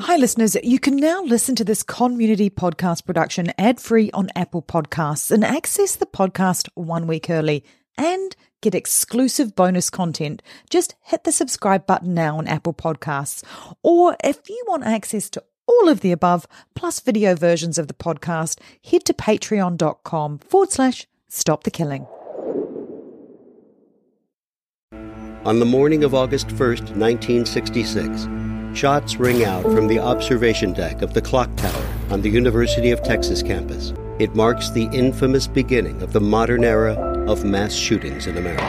Hi, listeners. You can now listen to this Conmunity podcast production ad free on Apple Podcasts and access the podcast one week early and get exclusive bonus content. Just hit the subscribe button now on Apple Podcasts. Or if you want access to all of the above, plus video versions of the podcast, head to patreon.com forward slash stop the killing. On the morning of August 1st, 1966, shots ring out from the observation deck of the clock tower on the University of Texas campus. It marks the infamous beginning of the modern era of mass shootings in America.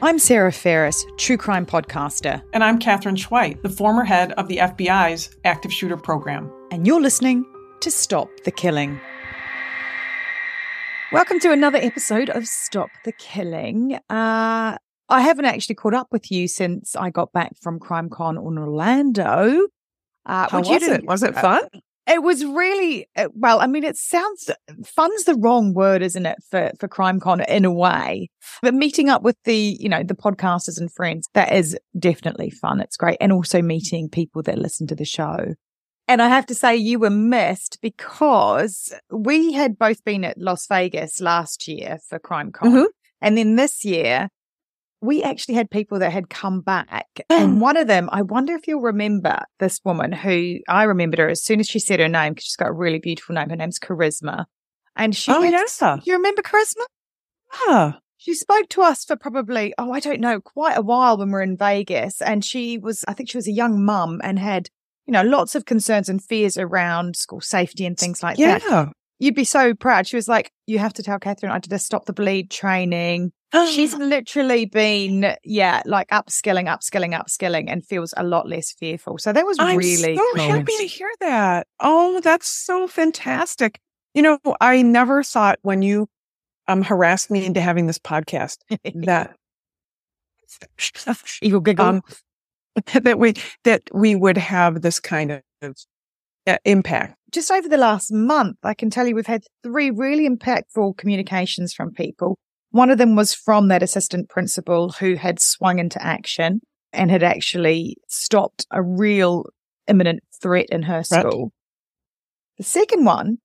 I'm Sarah Ferris, true crime podcaster. And I'm Katherine Schweit, the former head of the FBI's active shooter program. And you're listening to Stop the Killing. Welcome to another episode of Stop the Killing. Uh, I haven't actually caught up with you since I got back from CrimeCon in Orlando. Uh, How was it? Was it fun? It was really uh, well. I mean, it sounds fun's the wrong word, isn't it, for for CrimeCon in a way? But meeting up with the you know the podcasters and friends that is definitely fun. It's great, and also meeting people that listen to the show. And I have to say, you were missed because we had both been at Las Vegas last year for CrimeCon, mm-hmm. and then this year we actually had people that had come back. and one of them, I wonder if you'll remember this woman who I remembered her as soon as she said her name because she's got a really beautiful name. Her name's Charisma. And she, oh, yes. you remember Charisma? Yeah. She spoke to us for probably, oh, I don't know, quite a while when we were in Vegas. And she was, I think she was a young mum and had, you know, lots of concerns and fears around school safety and things like that. yeah. that. You'd be so proud. She was like, you have to tell Katherine I did a stop the bleed training. She's literally been, yeah, like upskilling, upskilling, upskilling, and feels a lot less fearful. So that was I'm really so cool. happy to hear that. Oh, that's so fantastic. You know, I never thought when you um harassed me into having this podcast that evil giggle um, that we that we would have this kind of uh, impact. Just over the last month, I can tell you we've had three really impactful communications from people one of them was from that assistant principal who had swung into action and had actually stopped a real imminent threat in her school. Right. The second one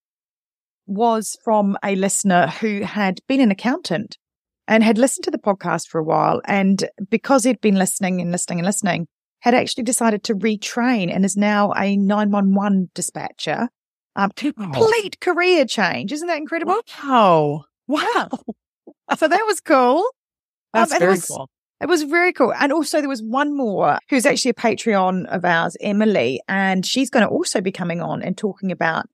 was from a listener who had been an accountant and had listened to the podcast for a while. And because he'd been listening and listening and listening, had actually decided to retrain and is now a 911 dispatcher. Um, complete oh. career change. Isn't that incredible? Wow. Wow so that was cool. That's um, very was, cool. It was very cool. And also there was one more who's actually a Patreon of ours, Emily, and she's going to also be coming on and talking about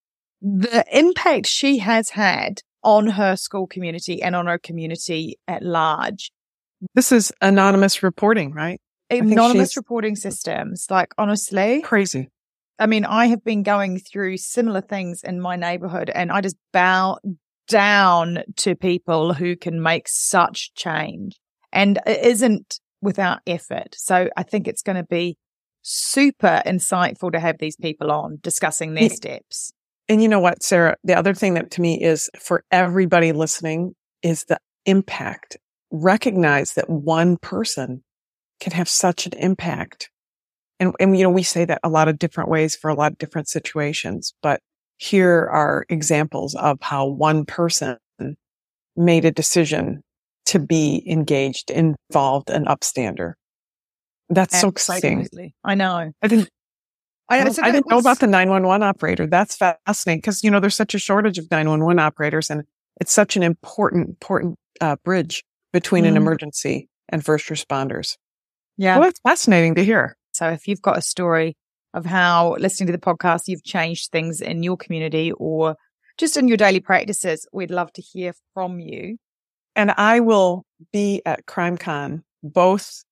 the impact she has had on her school community and on her community at large. This is anonymous reporting, right? Anonymous reporting systems. Like honestly, crazy. I mean, I have been going through similar things in my neighborhood and I just bow down to people who can make such change and it isn't without effort. So I think it's going to be super insightful to have these people on discussing their steps. And you know what, Sarah? The other thing that to me is for everybody listening is the impact. Recognize that one person can have such an impact. And, and, you know, we say that a lot of different ways for a lot of different situations, but here are examples of how one person made a decision to be engaged, involved, and upstander. That's Absolutely. so exciting. I know. I didn't. I, I, I didn't know about the 911 operator. That's fascinating because, you know, there's such a shortage of 911 operators and it's such an important, important uh, bridge between mm. an emergency and first responders. Yeah. Well, that's fascinating to hear. So if you've got a story of how listening to the podcast you've changed things in your community or just in your daily practices. We'd love to hear from you. And I will be at CrimeCon both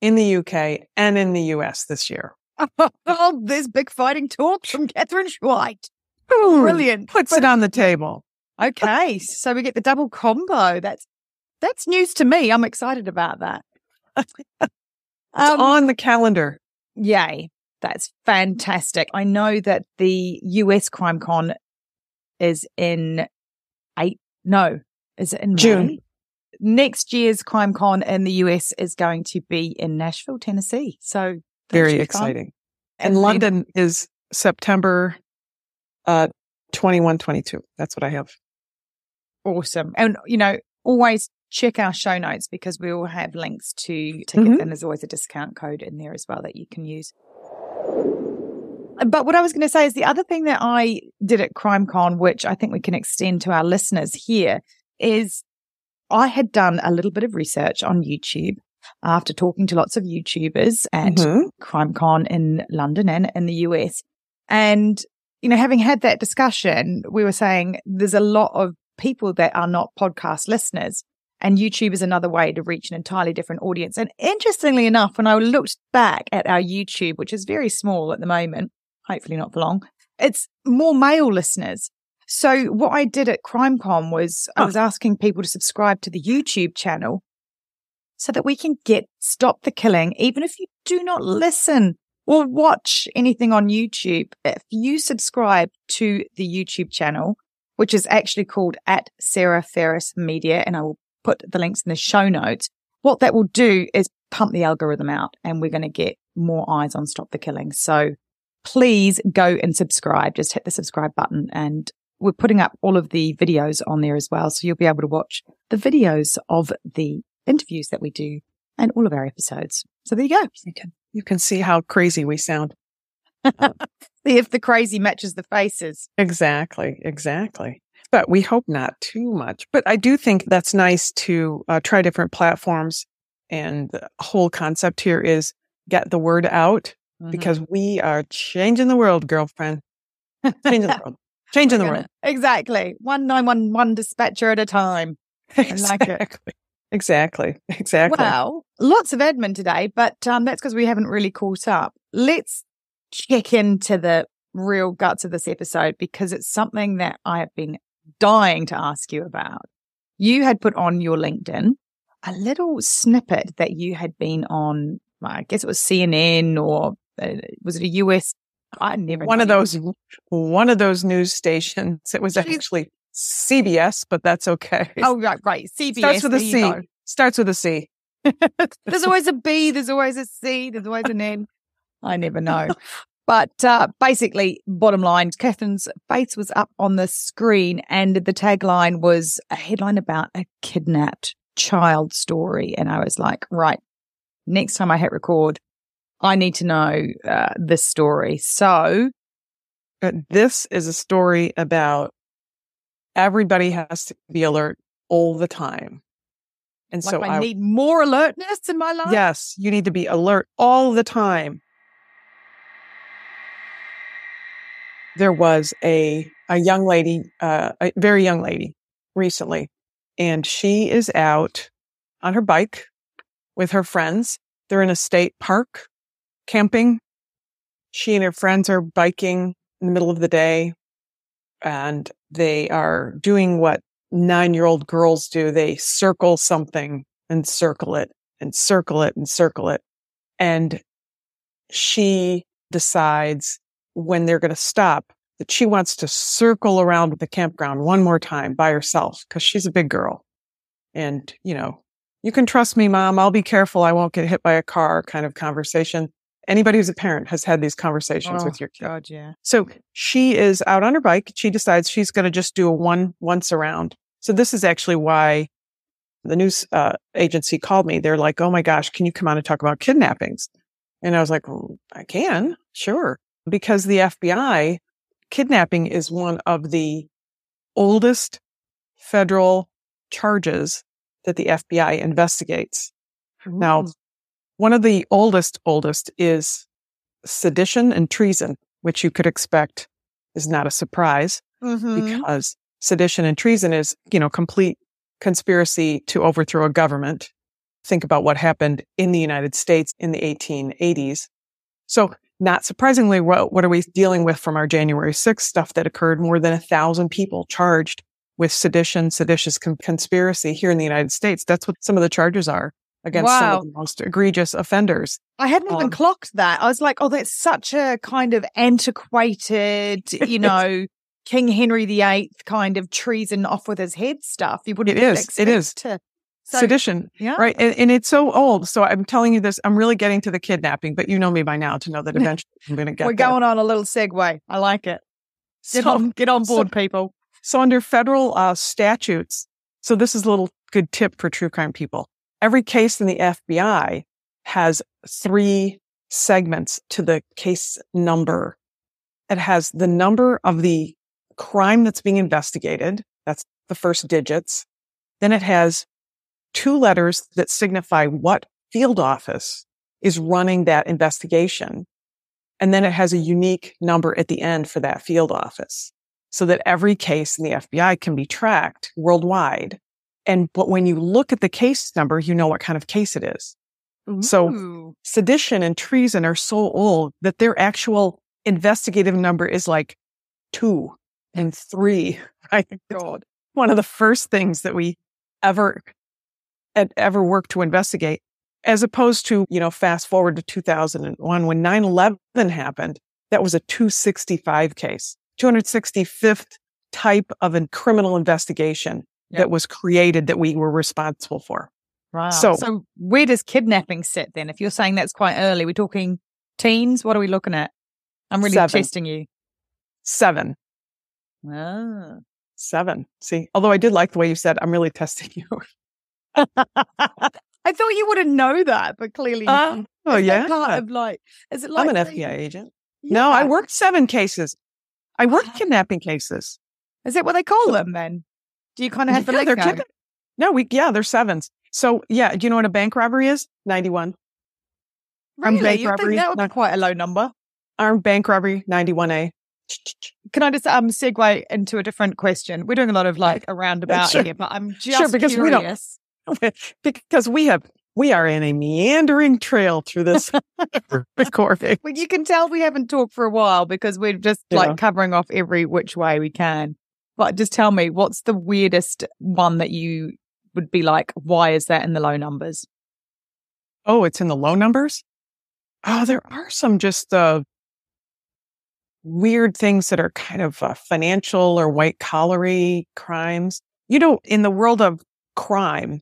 in the UK and in the US this year. oh, there's big fighting talk from Katherine Schweit. Brilliant. Puts it on the table. Okay. so we get the double combo. That's that's news to me. I'm excited about that. it's um, on the calendar. Yay. That's fantastic. I know that the US CrimeCon is in eight, no, is it in June? May? Next year's CrimeCon in the US is going to be in Nashville, Tennessee. So Very exciting. And, and London is September uh 21, 22. That's what I have. Awesome. And, you know, always check our show notes because we will have links to tickets mm-hmm. and there's always a discount code in there as well that you can use. But what I was going to say is the other thing that I did at CrimeCon, which I think we can extend to our listeners here, is I had done a little bit of research on YouTube after talking to lots of YouTubers at mm-hmm. CrimeCon in London and in the US. And, you know, having had that discussion, we were saying there's a lot of people that are not podcast listeners. And YouTube is another way to reach an entirely different audience. And interestingly enough, when I looked back at our YouTube, which is very small at the moment, hopefully not for long, it's more male listeners. So what I did at CrimeCon was I was asking people to subscribe to the YouTube channel so that we can get stop the killing, even if you do not listen or watch anything on YouTube. If you subscribe to the YouTube channel, which is actually called at Sarah Ferris Media, and I will put the links in the show notes. What that will do is pump the algorithm out and we're going to get more eyes on Stop the Killing. So please go and subscribe. Just hit the subscribe button and we're putting up all of the videos on there as well. So you'll be able to watch the videos of the interviews that we do and all of our episodes. So there you go. You can, you can see how crazy we sound. if the crazy matches the faces. Exactly. Exactly. But we hope not too much. But I do think that's nice to uh, try different platforms. And the whole concept here is get the word out mm-hmm. because we are changing the world, girlfriend. Changing the world. Changing the world. Exactly. One nine one one dispatcher at a time. Exactly. I like it. Exactly. Exactly. Well, lots of admin today, but um, that's because we haven't really caught up. Let's check into the real guts of this episode because it's something that I have been dying to ask you about. You had put on your LinkedIn a little snippet that you had been on, I guess it was CNN or uh, was it a US I never one of those one of those news stations. It was actually CBS, but that's okay. Oh right, right. CBS starts with a C. Starts with a C. there's always a B. There's always a C. There's always an N. I never know. But uh, basically, bottom line, Katherine's face was up on the screen, and the tagline was a headline about a kidnapped child story. And I was like, right, next time I hit record, I need to know uh, this story. So, uh, this is a story about everybody has to be alert all the time. And like so I, I need more alertness in my life. Yes, you need to be alert all the time. There was a a young lady, uh, a very young lady, recently, and she is out on her bike with her friends. They're in a state park camping. She and her friends are biking in the middle of the day and they are doing what nine year old girls do. They circle something and circle it and circle it and circle it. And she decides when they're going to stop that she wants to circle around the campground one more time by herself because she's a big girl. And, you know, you can trust me, mom. I'll be careful. I won't get hit by a car kind of conversation. Anybody who's a parent has had these conversations oh, with your kid. God, yeah. So she is out on her bike. She decides she's going to just do a one once around. So this is actually why the news uh, agency called me. They're like, "Oh my gosh, can you come on and talk about kidnappings?" And I was like, well, "I can, sure," because the FBI kidnapping is one of the oldest federal charges that the FBI investigates. Ooh. Now, one of the oldest, oldest is sedition and treason, which you could expect is not a surprise mm-hmm. because sedition and treason is, you know, complete conspiracy to overthrow a government. Think about what happened in the United States in the 1880s. So not surprisingly, what, what are we dealing with from our January 6th stuff that occurred? More than a thousand people charged with sedition, seditious con- conspiracy here in the United States. That's what some of the charges are against wow. some of the most egregious offenders. I hadn't um, even clocked that. I was like, oh, that's such a kind of antiquated, you know, King Henry VIII kind of treason off with his head stuff. You wouldn't it is. It is. To Sedition, Yeah. right? And, and it's so old. So I'm telling you this, I'm really getting to the kidnapping, but you know me by now to know that eventually I'm going to get We're there. going on a little segue. I like it. Get So- on, get on so- board, people. So under federal uh, statutes, so this is a little good tip for true crime people. Every case in the FBI has three segments to the case number. It has the number of the crime that's being investigated. That's the first digits. Then it has two letters that signify what field office is running that investigation. And then it has a unique number at the end for that field office so that every case in the FBI can be tracked worldwide. And but when you look at the case number, you know what kind of case it is. So- Sedition and treason are so old that their actual investigative number is like two and three. Right? God. One of the first things that we ever ever worked to investigate, as opposed to, you know, fast forward to 2001 when 9-11 happened, that was a 265 case, 265th type of a criminal investigation Yep. that was created that we were responsible for. Wow. So- So, where does kidnapping sit then? If you're saying that's quite early, we're talking teens. What are we looking at? I'm really Seven. testing you. Seven. Ah. Seven. See, although I did like the way you said, I'm really testing you. I thought you would have know that, but clearly, Uh, oh, yeah. part of like, is it like I'm an the- FBI agent. No, I worked seven cases. I worked Wow. kidnapping cases. Is that what they call them then? Do you kind of have the Yeah, leg go? kidna- No, we yeah, they're sevens. So yeah, do you know what a bank robbery is? Ninety one. Really? bank You think robbery, that would be not- quite a low number. Armed bank robbery, ninety one A. Can I just um segue into a different question? We're doing a lot of like a roundabout Sure. here, but I'm just because we don't- curious. because we have we are in a meandering trail through this recording. Well, you can tell we haven't talked for a while because we're just Yeah. like covering off every which way we can. But just tell me, what's the weirdest one that you would be like, why is that in the low numbers? Oh, it's in the low numbers? Oh, there are some just uh, weird things that are kind of uh, financial or white collary crimes. You know, in the world of crime,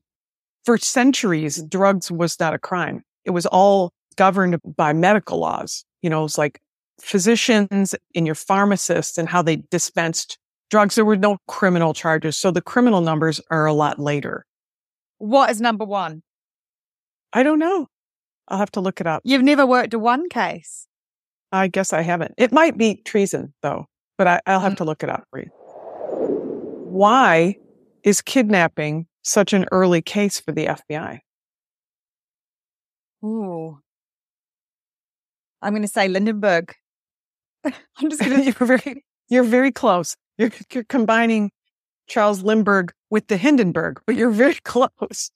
for centuries, drugs was not a crime. It was all governed by medical laws. You know, it's like physicians and your pharmacists and how they dispensed drugs. There were no criminal charges. So the criminal numbers are a lot later. What is number one? I don't know. I'll have to look it up. You've never worked a one case. I guess I haven't. It might be treason though, but I, I'll have mm. to look it up for you. Why is kidnapping such an early case for the FBI? Ooh. I'm going to say Lindenberg. I'm just going to. you're very, you're very close. You're, you're combining Charles Lindbergh with the Hindenburg, but you're very close.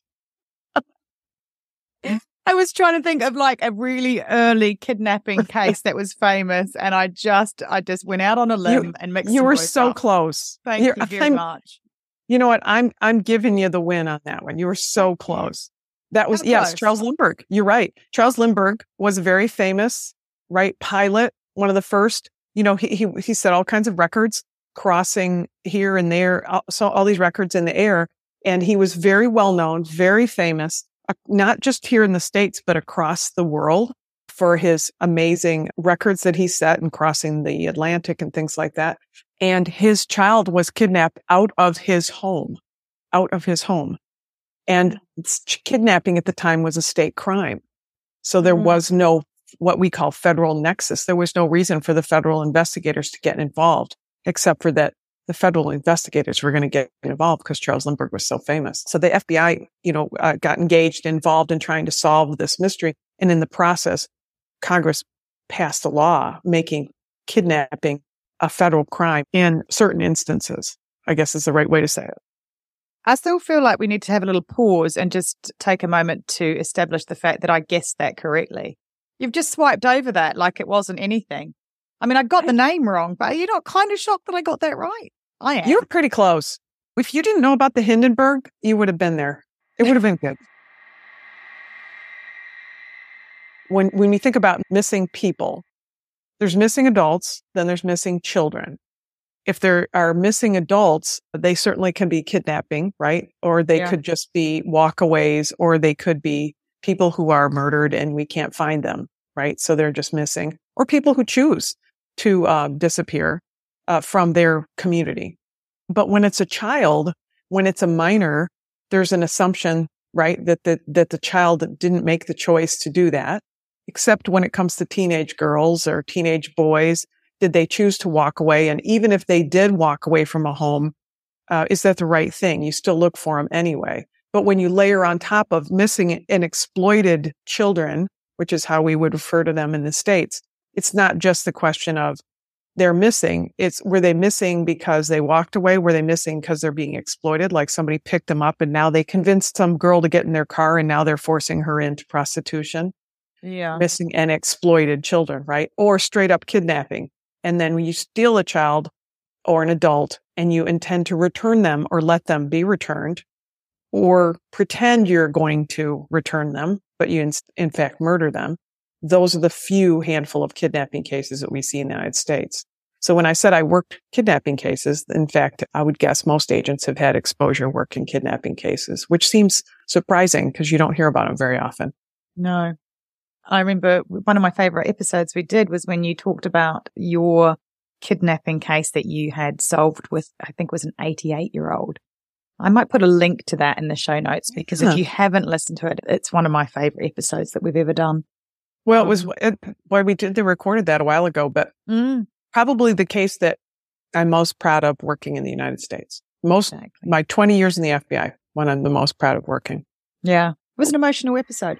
I was trying to think of like a really early kidnapping case that was famous, and I just, I just went out on a limb and mixed. You were so up. close. Thank You're- you very I'm- much. You know what? I'm, I'm giving you the win on that one. You were so close. That was, How yes, close? Charles Lindbergh. You're right. Charles Lindbergh was a very famous, right, pilot, one of the first. You know, he, he, he set all kinds of records crossing here and there, so all these records in the air. And he was very well known, very famous, not just here in the States, but across the world for his amazing records that he set in crossing the Atlantic and things like that. And his child was kidnapped out of his home, out of his home. And kidnapping at the time was a state crime. So there Mhm. was no, what we call federal nexus. There was no reason for the federal investigators to get involved, except for that the federal investigators were going to get involved because Charles Lindbergh was so famous. So the FBI, you know, uh, got engaged, involved in trying to solve this mystery. And in the process, Congress passed a law making kidnapping a federal crime in certain instances, I guess is the right way to say it. I still feel like we need to have a little pause and just take a moment to establish the fact that I guessed that correctly. You've just swiped over that like it wasn't anything. I mean, I got the name wrong, but you're you not kind of shocked that I got that right? I am. You're pretty close. If you didn't know about the Hindenburg, you would have been there. It would have been good. When, when we think about missing people, there's missing adults, then there's missing children. if there are missing adults, they certainly can be kidnapping, right? Or they Yeah. could just be walkaways, or they could be people who are murdered and we can't find them, right? So they're just missing, or people who choose to uh, disappear uh, from their community. But when it's a child, when it's a minor, there's an assumption, right, that the, that the child didn't make the choice to do that. Except when it comes to teenage girls or teenage boys, did they choose to walk away? And even if they did walk away from a home, uh, is that the right thing? You still look for them anyway. But when you layer on top of missing and exploited children, which is how we would refer to them in the States, it's not just the question of they're missing. It's were they missing because they walked away? Were they missing because they're being exploited? Like somebody picked them up and now they convinced some girl to get in their car and now they're forcing her into prostitution Yeah. missing and exploited children, right? Or straight up kidnapping. And then when you steal a child or an adult and you intend to return them or let them be returned or pretend you're going to return them, but you in, in fact murder them. Those are the few handful of kidnapping cases that we see in the United States. So when I said I worked kidnapping cases, in fact, I would guess most agents have had exposure work in kidnapping cases, which seems surprising because you don't hear about them very often. No. I remember one of my favorite episodes we did was when you talked about your kidnapping case that you had solved with, I think it was an 88 year old. I might put a link to that in the show notes because Yeah. if you haven't listened to it, it's one of my favorite episodes that we've ever done. Well, it was, it, boy, we did, they recorded that a while ago, but Mm, probably the case that I'm most proud of working in the United States. Most, exactly. my 20 years in the FBI, when I'm the most proud of working. Yeah. It was an emotional episode.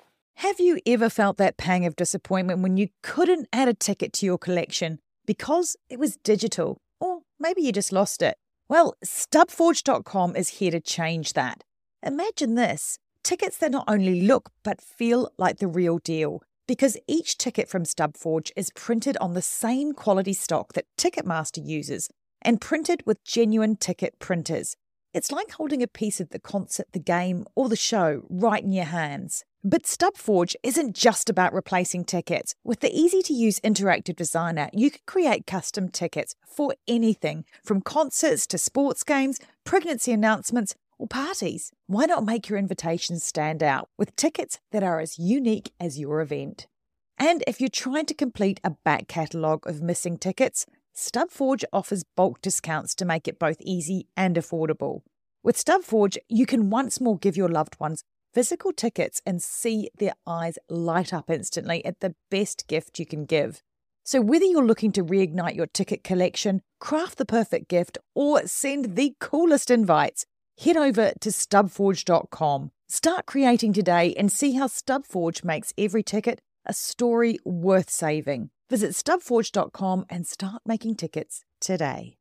Have you ever felt that pang of disappointment when you couldn't add a ticket to your collection because it was digital? Or maybe you just lost it? Well, stubforge.com is here to change that. Imagine this tickets that not only look but feel like the real deal. Because each ticket from Stubforge is printed on the same quality stock that Ticketmaster uses and printed with genuine ticket printers. It's like holding a piece of the concert, the game, or the show right in your hands. But Stubforge isn't just about replacing tickets. With the easy to use interactive designer, you can create custom tickets for anything from concerts to sports games, pregnancy announcements, or parties. Why not make your invitations stand out with tickets that are as unique as your event? And if you're trying to complete a back catalogue of missing tickets, Stubforge offers bulk discounts to make it both easy and affordable. With Stubforge, you can once more give your loved ones physical tickets and see their eyes light up instantly at the best gift you can give. So, whether you're looking to reignite your ticket collection, craft the perfect gift, or send the coolest invites, head over to stubforge.com. Start creating today and see how Stubforge makes every ticket a story worth saving. Visit stubforge.com and start making tickets today.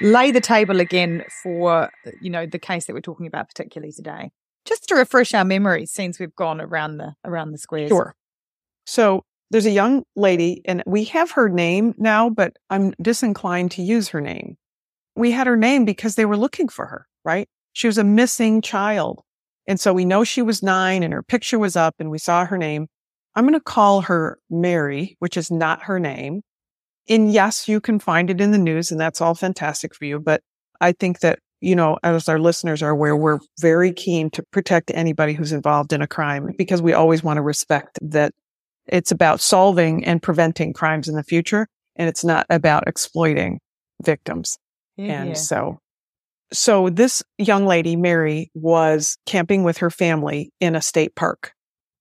Lay the table again for, you know, the case that we're talking about particularly today. Just to refresh our memories since we've gone around the around the squares. Sure. So there's a young lady and we have her name now, but I'm disinclined to use her name. We had her name because they were looking for her, right? She was a missing child. And so we know she was nine and her picture was up and we saw her name. I'm going to call her Mary, which is not her name. And yes, you can find it in the news and that's all fantastic for you. But I think that, you know, as our listeners are aware, we're very keen to protect anybody who's involved in a crime because we always want to respect that it's about solving and preventing crimes in the future. And it's not about exploiting victims. Yeah, And so, so this young lady, Mary, was camping with her family in a state park.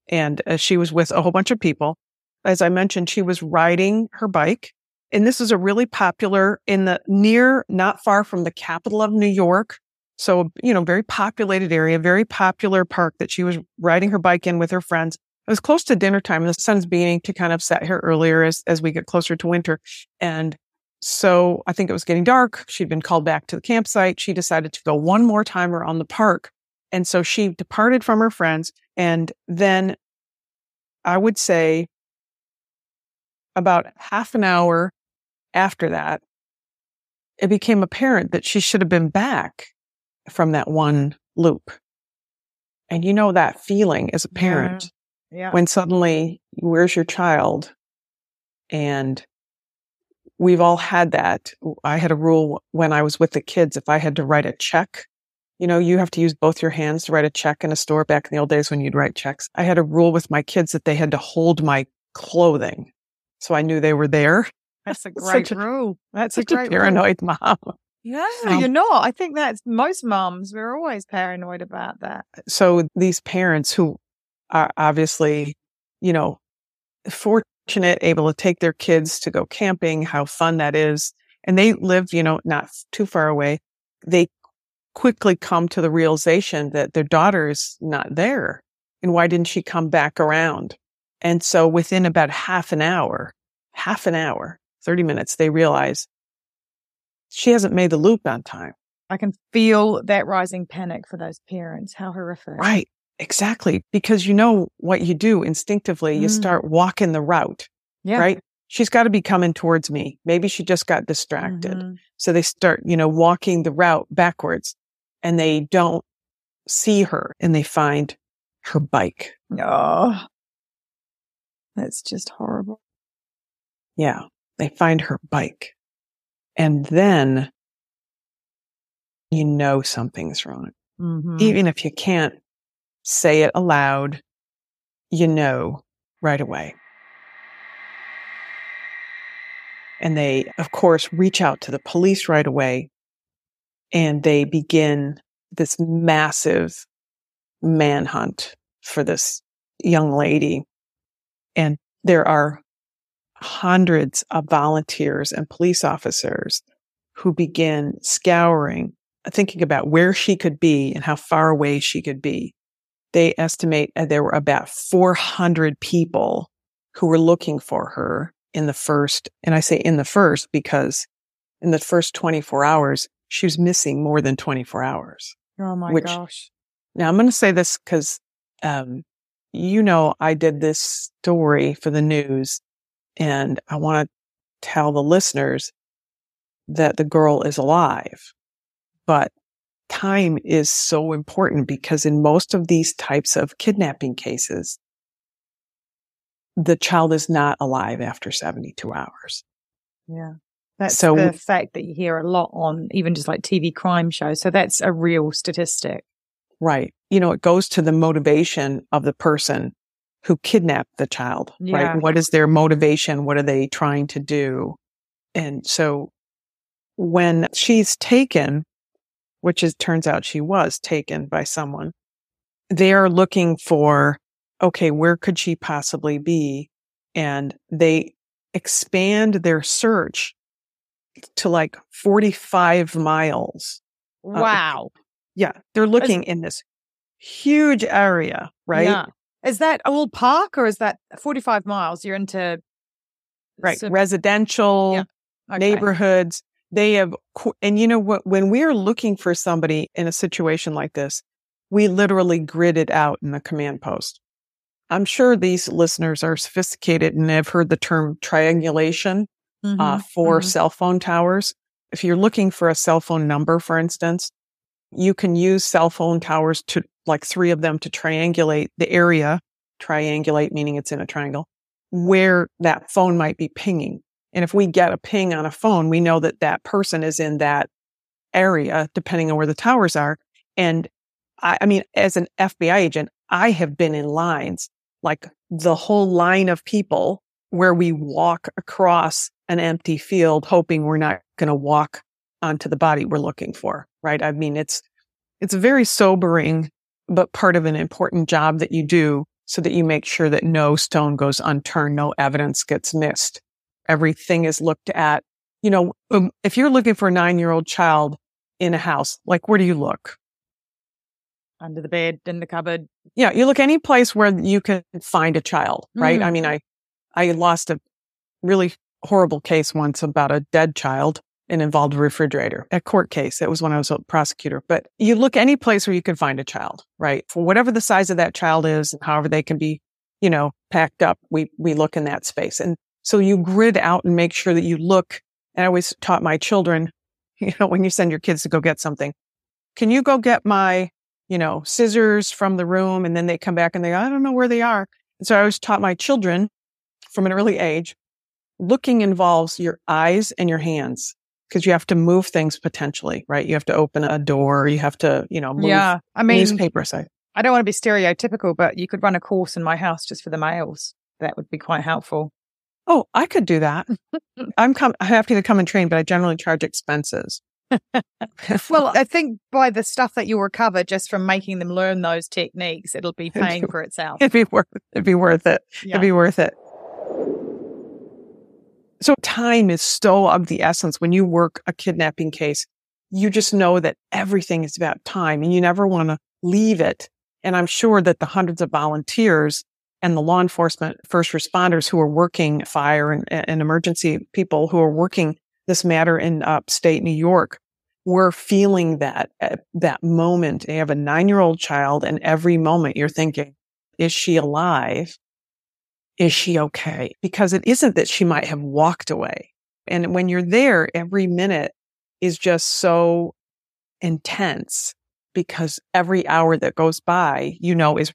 And uh, she was with a whole bunch of people. As I mentioned, she was riding her bike. And this is a really popular in the near, not far from the capital of New York. So, you know, very populated area, very popular park that she was riding her bike in with her friends. it was close to dinner time and the sun's beginning to kind of set here earlier as, as we get closer to winter. And so I think it was getting dark. She'd been called back to the campsite. She decided to go one more time around the park. And so she departed from her friends. And then I would say about half an hour after that, it became apparent that she should have been back from that one loop. And you know that feeling as a parent Yeah. yeah. when suddenly, where's your child? And we've all had that. I had a rule when I was with the kids. If I had to write a check, you know, you have to use both your hands to write a check in a store back in the old days when you'd write checks. I had a rule with my kids that they had to hold my clothing. So I knew they were there. That's a Such great a- rule. That's Such a a great rule. paranoid mom. No, Um, you're not. I think that's most moms. We're always paranoid about that. so these parents who are obviously, you know, fortunate, able to take their kids to go camping, how fun that is. And they live, you know, not too far away. They quickly come to the realization that their daughter is not there. And why didn't she come back around? And so within about half an hour, half an hour, 30 minutes, they realize she hasn't made the loop on time. I can feel that rising panic for those parents. How horrific. Right. Exactly. Because you know what you do instinctively. You Mm. start walking the route, Yeah. right? She's got to be coming towards me. Maybe she just got distracted. Mhm. So they start, you know, walking the route backwards and they don't see her and they find her bike. Oh, that's just horrible. Yeah. They find her bike. And then you know something's wrong. Mhm. Even if you can't say it aloud, you know right away. And they, of course, reach out to the police right away and they begin this massive manhunt for this young lady. And there are hundreds of volunteers and police officers who begin scouring, thinking about where she could be and how far away she could be. They estimate uh, there were about 400 people who were looking for her in the first, and I say in the first because in the first 24 hours, she was missing more than 24 hours. Oh my which- gosh. Now I'm going to say this because, um, you know, I did this story for the news and I want to tell the listeners that the girl is alive, but time is so important because in most of these types of kidnapping cases, the child is not alive after 72 hours. Yeah. That's So- the fact that you hear a lot on even just like TV crime shows. So that's a real statistic. Right. You know, it goes to the motivation of the person who kidnapped the child, Yeah. right? What is their motivation? What are they trying to do? And so when she's taken, which is turns out she was taken by someone, they are looking for, okay, where could she possibly be? And they expand their search to like 45 miles. Uh, wow. Yeah. They're looking in this huge area, right? Yeah. Is that all park or is that 45 miles? You're into Right. Residential Yeah. okay. neighborhoods. They have, and you know what? When we are looking for somebody in a situation like this, we literally grid it out in the command post. I'm sure these listeners are sophisticated and have heard the term triangulation uh, Mhm, for mhm. cell phone towers. If you're looking for a cell phone number, for instance, you can use cell phone towers to like three of them to triangulate the area, triangulate meaning it's in a triangle, where that phone might be pinging. And if we get a ping on a phone, we know that that person is in that area, depending on where the towers are. And I, I mean, as an FBI agent, I have been in lines, like the whole line of people where we walk across an empty field, hoping we're not going to walk onto the body we're looking for. Right. I mean, it's, it's very sobering, but part of an important job that you do so that you make sure that no stone goes unturned, no evidence gets missed. Everything is looked at. You know, um, if you're looking for a nine year old child in a house, like where do you look? under the bed, in the cupboard. Yeah, you look any place where you can find a child, right? Mm. I mean, I, I lost a really horrible case once about a dead child and involved a refrigerator, a court case. It was when I was a prosecutor. But you look any place where you can find a child, right? For whatever the size of that child is, and however they can be, you know, packed up, we we look in that space. And so you grid out and make sure that you look. And I always taught my children, you know, when you send your kids to go get something, can you go get my, you know, scissors from the room? And then they come back and they, I don't know where they are. And so I always taught my children from an early age, looking involves your eyes and your hands because you have to move things potentially, right? You have to open a door. You have to, you know, move Yeah. I mean, newspaper side. I don't want to be stereotypical, but you could run a course in my house just for the males. That would be quite helpful. Oh, I could do that. I'm com- I'm happy to come and train, but I generally charge expenses. Well, I think by the stuff that you'll recover just from making them learn those techniques, it'll be paying for itself. it'd be worth it'd be worth it. Yeah. It'd be worth it. So time is so of the essence when you work a kidnapping case. You just know that everything is about time and you never want to leave it. And I'm sure that the hundreds of volunteers and the law enforcement first responders who are working fire and, and emergency people who are working this matter in upstate New York were feeling that at that moment. They have a nine year old child and every moment you're thinking, is she alive? Is she okay? Because it isn't that she might have walked away. And when you're there, every minute is just so intense because every hour that goes by, you know, is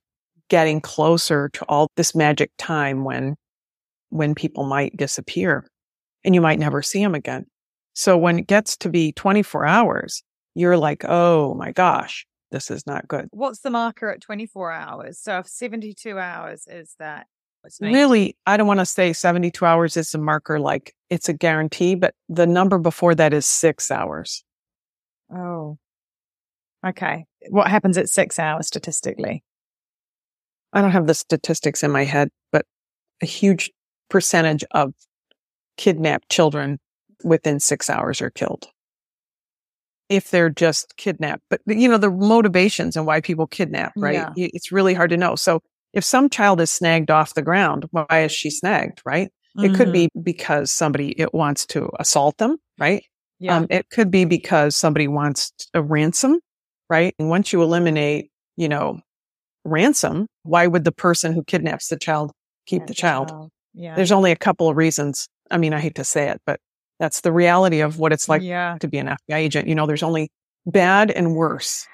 getting closer to all this magic time when, when people might disappear and you might never see them again. So when it gets to be 24 hours, you're like, oh my gosh, this is not good. What's the marker at 24 hours? So if 72 hours is that, Really, I don't want to say 72 hours is a marker like it's a guarantee, but the number before that is six hours. Oh, okay. What happens at six hours statistically? I don't have the statistics in my head, but a huge percentage of kidnapped children within six hours are killed. If they're just kidnapped, but you know, the motivations and why people kidnap, right? Yeah. It's really hard to know. So if some child is snagged off the ground, why is she snagged, right? It could Mhm. be because somebody it wants to assault them, right? Yeah. Um, it could be because somebody wants a ransom, right? And once you eliminate, you know, ransom, why would the person who kidnaps the child keep Yeah, the child? Yeah. There's only a couple of reasons. I mean, I hate to say it, but that's the reality of what it's like yeah. to be an FBI agent. You know, there's only bad and worse.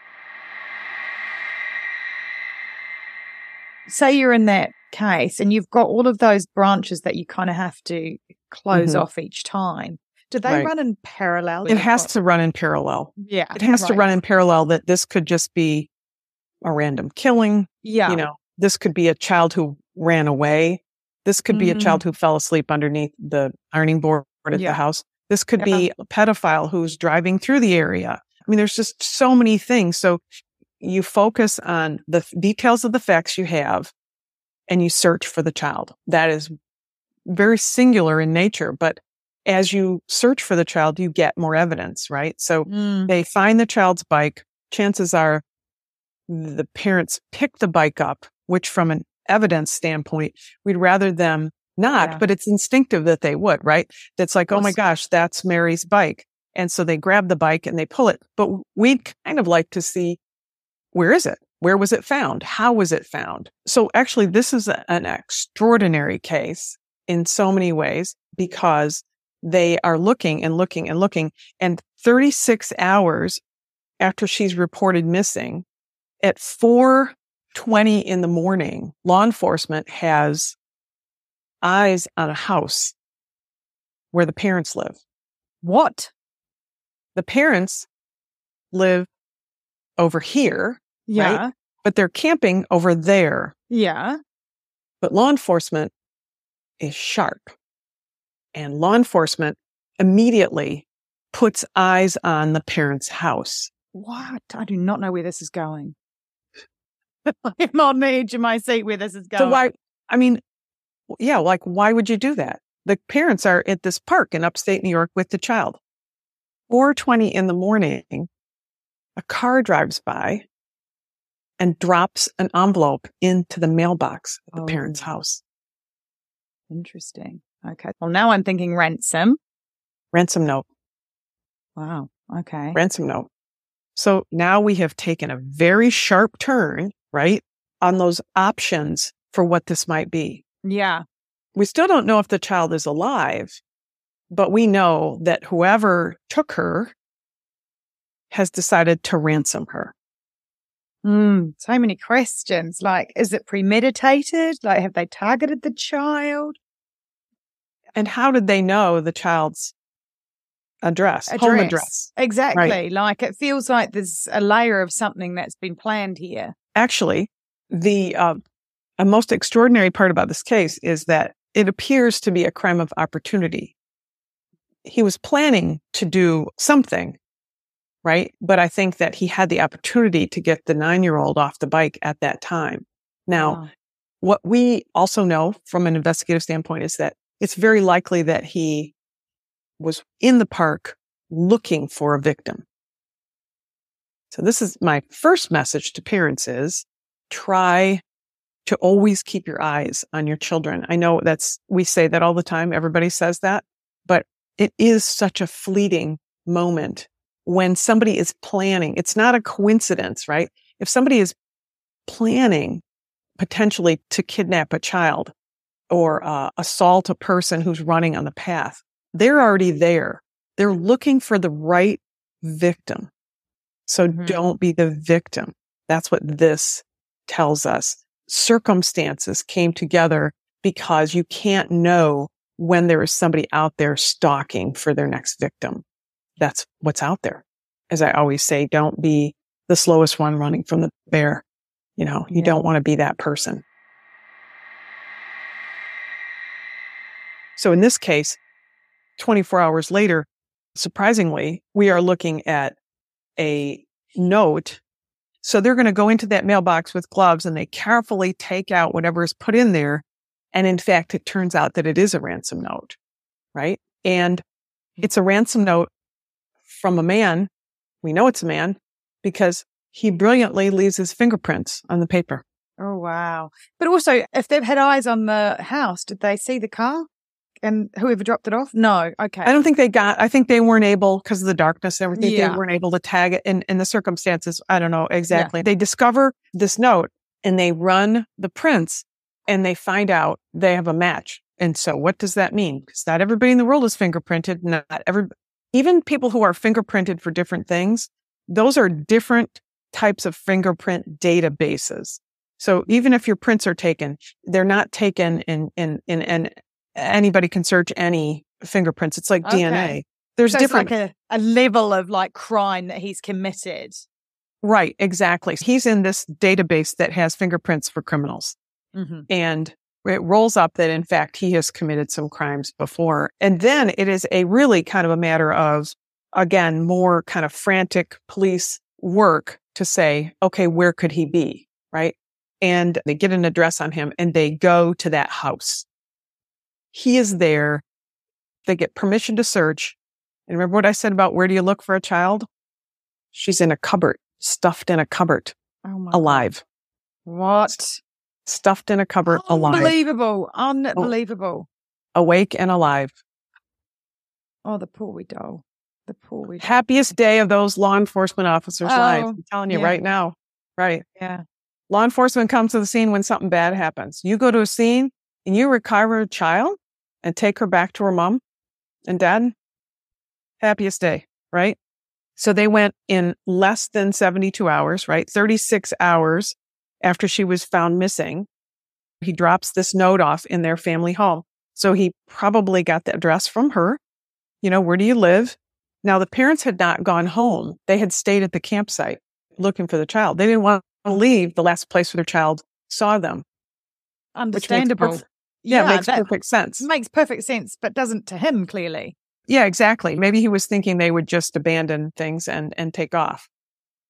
Say you're in that case and you've got all of those branches that you kind of have to close Mhm. off each time. Do they Right. run in parallel? It has to run in parallel. Yeah. It has to run in parallel that this could just be a random killing. Yeah. You know, this could be a child who ran away. This could be a child who fell asleep underneath the ironing board at Yeah. the house. This could be a pedophile who's driving through the area. I mean, there's just so many things. So you focus on the details of the facts you have and you search for the child. That is very singular in nature, but as you search for the child, you get more evidence, right? So Mm. they find the child's bike. Chances are the parents pick the bike up, which from an evidence standpoint, we'd rather them not, Yeah. but it's instinctive that they would, right? That's like, oh my gosh, that's Mary's bike. And so they grab the bike and they pull it. But we'd kind of like to see where is it? Where was it found? How was it found? So actually, this is a- an extraordinary case in so many ways because they are looking and looking and looking. And 36 hours after she's reported missing, at 4:20 in the morning, law enforcement has eyes on a house where the parents live. What? The parents live over here, Yeah. but they're camping over there. Yeah. But law enforcement is sharp. And law enforcement immediately puts eyes on the parents' house. What? I do not know where this is going. I'm on the edge of my seat where this is going. So why, I mean, yeah, like why would you do that? The parents are at this park in upstate New York with the child. 420 in the morning, a car drives by and drops an envelope into the mailbox at the Oh. parent's house. Interesting. Okay. Well, now I'm thinking ransom. Ransom note, Wow. Okay. ransom note. So now we have taken a very sharp turn, right, on those options for what this might be. Yeah. We still don't know if the child is alive, but we know that whoever took her has decided to ransom her. Mm, so many questions. Like, is it premeditated? Like, have they targeted the child? And how did they know the child's address, home Address. address? Exactly. Like, it feels like there's a layer of something that's been planned here. Actually, the uh, a most extraordinary part about this case is that it appears to be a crime of opportunity. He was planning to do something, right? But I think that he had the opportunity to get the nine year old off the bike at that time. Now, Wow. what we also know from an investigative standpoint is that it's very likely that he was in the park looking for a victim. So this is my first message to parents is try to always keep your eyes on your children. I know that's, we say that all the time. Everybody says that, but it is such a fleeting moment when somebody is planning. It's not a coincidence, right? If somebody is planning potentially to kidnap a child or uh, assault a person who's running on the path, they're already there. They're looking for the right victim. So Mhm. don't be the victim. That's what this tells us. Circumstances came together because you can't know when there is somebody out there stalking for their next victim. That's what's out there. As I always say, don't be the slowest one running from the bear. You know, you Yeah. don't want to be that person. So in this case, 24 hours later, surprisingly, we are looking at a note. So they're going to go into that mailbox with gloves and they carefully take out whatever is put in there. And in fact, it turns out that it is a ransom note, right? And mm-hmm. it's a ransom note from a man. We know it's a man because he brilliantly leaves his fingerprints on the paper. Oh, wow. But also, if they've had eyes on the house, did they see the car and whoever dropped it off? No. Okay. I don't think they got, I think they weren't able because of the darkness and everything. Yeah. They weren't able to tag it in, in the circumstances. I don't know exactly. They discover this note and they run the prints and they find out they have a match. And so what does that mean? Because not everybody in the world is fingerprinted. Not every, even people who are fingerprinted for different things, those are different types of fingerprint databases. So even if your prints are taken, they're not taken in, in, in, in anybody can search any fingerprints. It's like Okay. DNA. There's So different. like a, a level of like crime that he's committed. right. Exactly. He's in this database that has fingerprints for criminals Mm-hmm. and it rolls up that in fact he has committed some crimes before. And then it is a really kind of a matter of, again, more kind of frantic police work to say, okay, where could he be? Right. And they get an address on him and they go to that house. He is there. They get permission to search. And remember what I said about where do you look for a child? She's in a cupboard, stuffed in a cupboard, Oh alive, What? Stuffed in a cupboard, alive, Unbelievable. Oh. Unbelievable. awake and alive. Oh, the poor wee doll. The poor doll. Happiest day of those law enforcement officers' oh, lives. Oh, I'm telling you yeah. right now. Right. Yeah. Law enforcement comes to the scene when something bad happens. You go to a scene and you recover a child and take her back to her mom and dad. Happiest day, right? So they went in less than 72 hours, right? 36 hours after she was found missing. He drops this note off in their family home. So he probably got the address from her. You know, where do you live? Now the parents had not gone home. They had stayed at the campsite looking for the child. They didn't want to leave the last place where their child saw them. which makes Understandable. perf- yeah, it makes perfect sense. makes perfect sense, but doesn't to him clearly. Yeah, exactly. Maybe he was thinking they would just abandon things and and take off.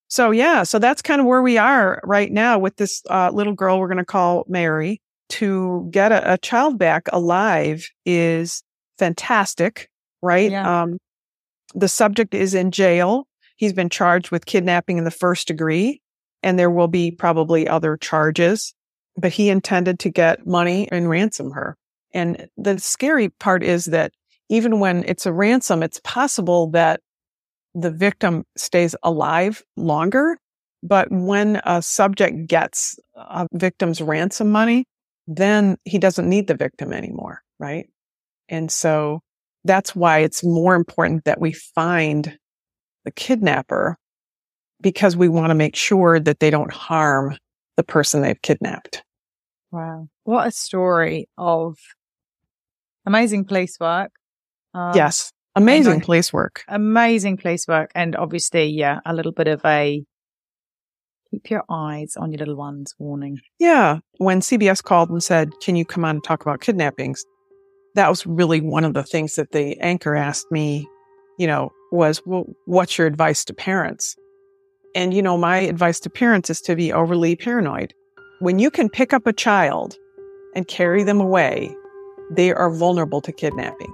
So yeah, so that's kind of where we are right now with this uh, little girl we're going to call Mary. To get a, a child back alive is fantastic, right? Yeah. Um, the subject is in jail. He's been charged with kidnapping in the first degree. and there will be probably other charges, but he intended to get money and ransom her. And the scary part is that even when it's a ransom, it's possible that the victim stays alive longer. But when a subject gets a victim's ransom money, then he doesn't need the victim anymore, right? And so that's why it's more important that we find the kidnapper because we want to make sure that they don't harm the person they've kidnapped. Wow. What a story of amazing police work. Um, yes. Amazing place work. Amazing place work. And obviously, yeah, a little bit of a keep your eyes on your little ones warning. Yeah. When CBS called and said, can you come on and talk about kidnappings? That was really one of the things that the anchor asked me, you know, was, well, what's your advice to parents? And, you know, my advice to parents is to be overly paranoid. When you can pick up a child and carry them away, they are vulnerable to kidnapping.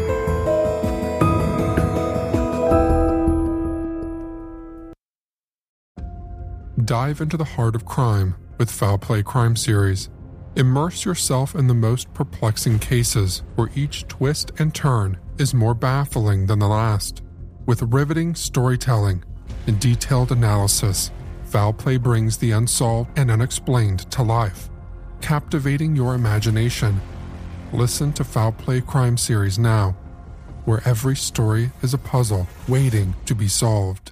Dive into the heart of crime with Foul Play Crime Series. Immerse yourself in the most perplexing cases where each twist and turn is more baffling than the last. With riveting storytelling and detailed analysis, Foul Play brings the unsolved and unexplained to life, captivating your imagination. Listen to Foul Play Crime Series now, where every story is a puzzle waiting to be solved.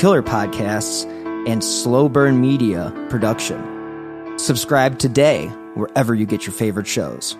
Killer Podcasts, and Slow Burn Media production. Subscribe today wherever you get your favorite shows.